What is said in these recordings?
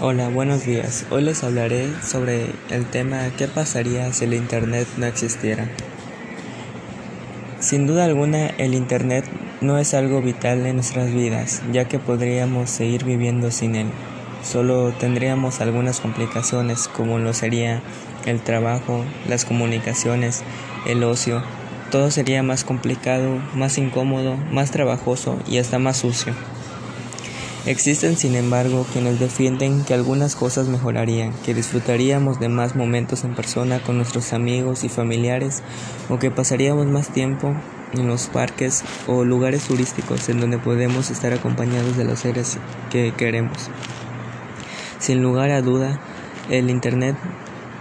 Hola, buenos días. Hoy les hablaré sobre el tema ¿qué pasaría si el Internet no existiera? Sin duda alguna, el Internet no es algo vital en nuestras vidas, ya que podríamos seguir viviendo sin él. Solo tendríamos algunas complicaciones como lo sería el trabajo, las comunicaciones, el ocio. Todo sería más complicado, más incómodo, más trabajoso y hasta más sucio. Existen, sin embargo, quienes defienden que algunas cosas mejorarían, que disfrutaríamos de más momentos en persona con nuestros amigos y familiares, o que pasaríamos más tiempo en los parques o lugares turísticos en donde podemos estar acompañados de los seres que queremos. Sin lugar a duda, el Internet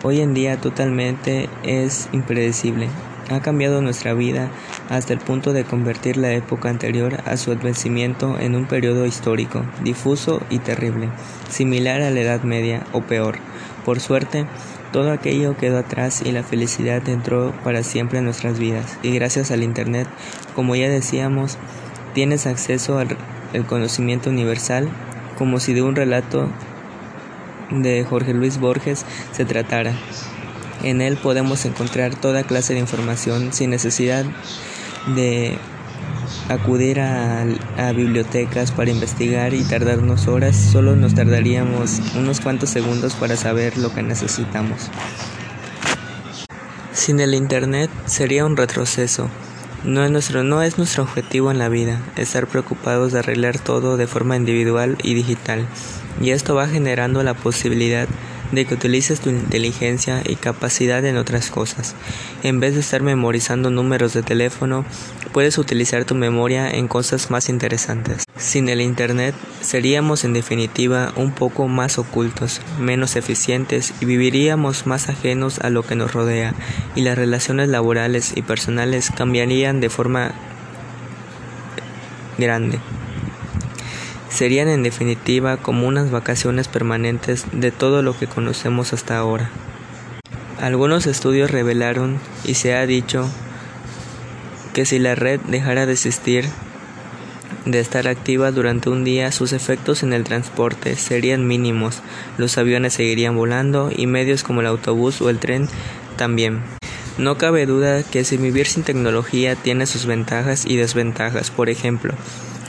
hoy en día totalmente es impredecible ha cambiado nuestra vida hasta el punto de convertir la época anterior a su advencimiento en un periodo histórico, difuso y terrible, similar a la Edad Media o peor. Por suerte, todo aquello quedó atrás y la felicidad entró para siempre en nuestras vidas. Y gracias al Internet, como ya decíamos, tienes acceso al conocimiento universal como si de un relato de Jorge Luis Borges se tratara. En él podemos encontrar toda clase de información sin necesidad de acudir a, bibliotecas para investigar y tardarnos horas, solo nos tardaríamos unos cuantos segundos para saber lo que necesitamos. Sin el Internet sería un retroceso. No es, nuestro, no es nuestro objetivo en la vida estar preocupados de arreglar todo de forma individual y digital, y esto va generando la posibilidad de que utilices tu inteligencia y capacidad en otras cosas. En vez de estar memorizando números de teléfono, puedes utilizar tu memoria en cosas más interesantes. Sin el Internet, seríamos en definitiva un poco más ocultos, menos eficientes y viviríamos más ajenos a lo que nos rodea, y las relaciones laborales y personales cambiarían de forma grande serían en definitiva como unas vacaciones permanentes de todo lo que conocemos hasta ahora. Algunos estudios revelaron y se ha dicho que si la red dejara de existir, de estar activa durante un día, sus efectos en el transporte serían mínimos, los aviones seguirían volando y medios como el autobús o el tren también. No cabe duda que si vivir sin tecnología tiene sus ventajas y desventajas, por ejemplo,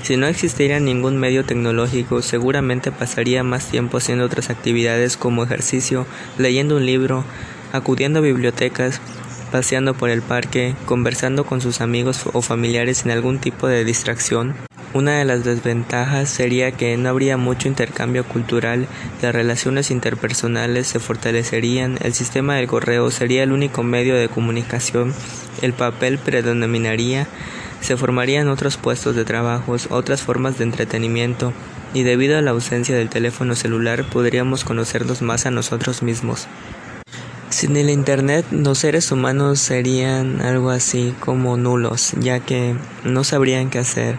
si no existiera ningún medio tecnológico, seguramente pasaría más tiempo haciendo otras actividades como ejercicio, leyendo un libro, acudiendo a bibliotecas, paseando por el parque, conversando con sus amigos o familiares sin algún tipo de distracción. Una de las desventajas sería que no habría mucho intercambio cultural, las relaciones interpersonales se fortalecerían, el sistema del correo sería el único medio de comunicación, el papel predominaría, se formarían otros puestos de trabajo, otras formas de entretenimiento, y debido a la ausencia del teléfono celular podríamos conocernos más a nosotros mismos. Sin el Internet, los seres humanos serían algo así como nulos, ya que no sabrían qué hacer.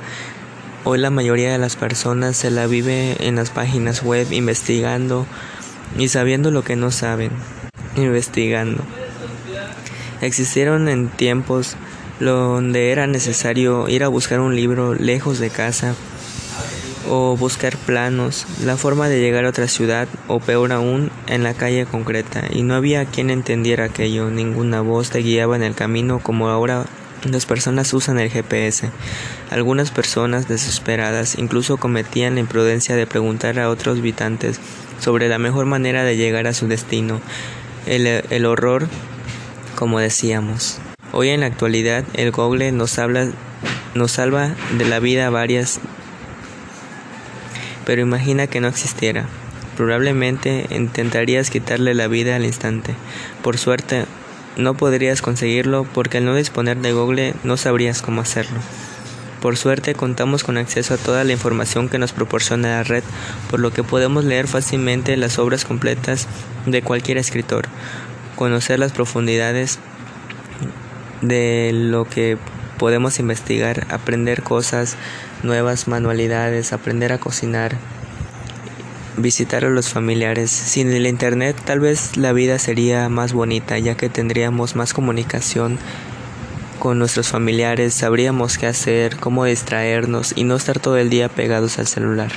Hoy la mayoría de las personas se la vive en las páginas web investigando y sabiendo lo que no saben, investigando. Existieron en tiempos donde era necesario ir a buscar un libro lejos de casa o buscar planos, la forma de llegar a otra ciudad o peor aún en la calle concreta y no había quien entendiera aquello, ninguna voz te guiaba en el camino como ahora las personas usan el GPS. Algunas personas desesperadas incluso cometían la imprudencia de preguntar a otros habitantes sobre la mejor manera de llegar a su destino. El, el horror, como decíamos. Hoy en la actualidad el Google nos, habla, nos salva de la vida varias, pero imagina que no existiera. Probablemente intentarías quitarle la vida al instante. Por suerte, no podrías conseguirlo porque al no disponer de Google no sabrías cómo hacerlo. Por suerte contamos con acceso a toda la información que nos proporciona la red, por lo que podemos leer fácilmente las obras completas de cualquier escritor, conocer las profundidades de lo que podemos investigar, aprender cosas nuevas, manualidades, aprender a cocinar, visitar a los familiares. Sin el Internet tal vez la vida sería más bonita ya que tendríamos más comunicación con nuestros familiares, sabríamos qué hacer, cómo distraernos y no estar todo el día pegados al celular.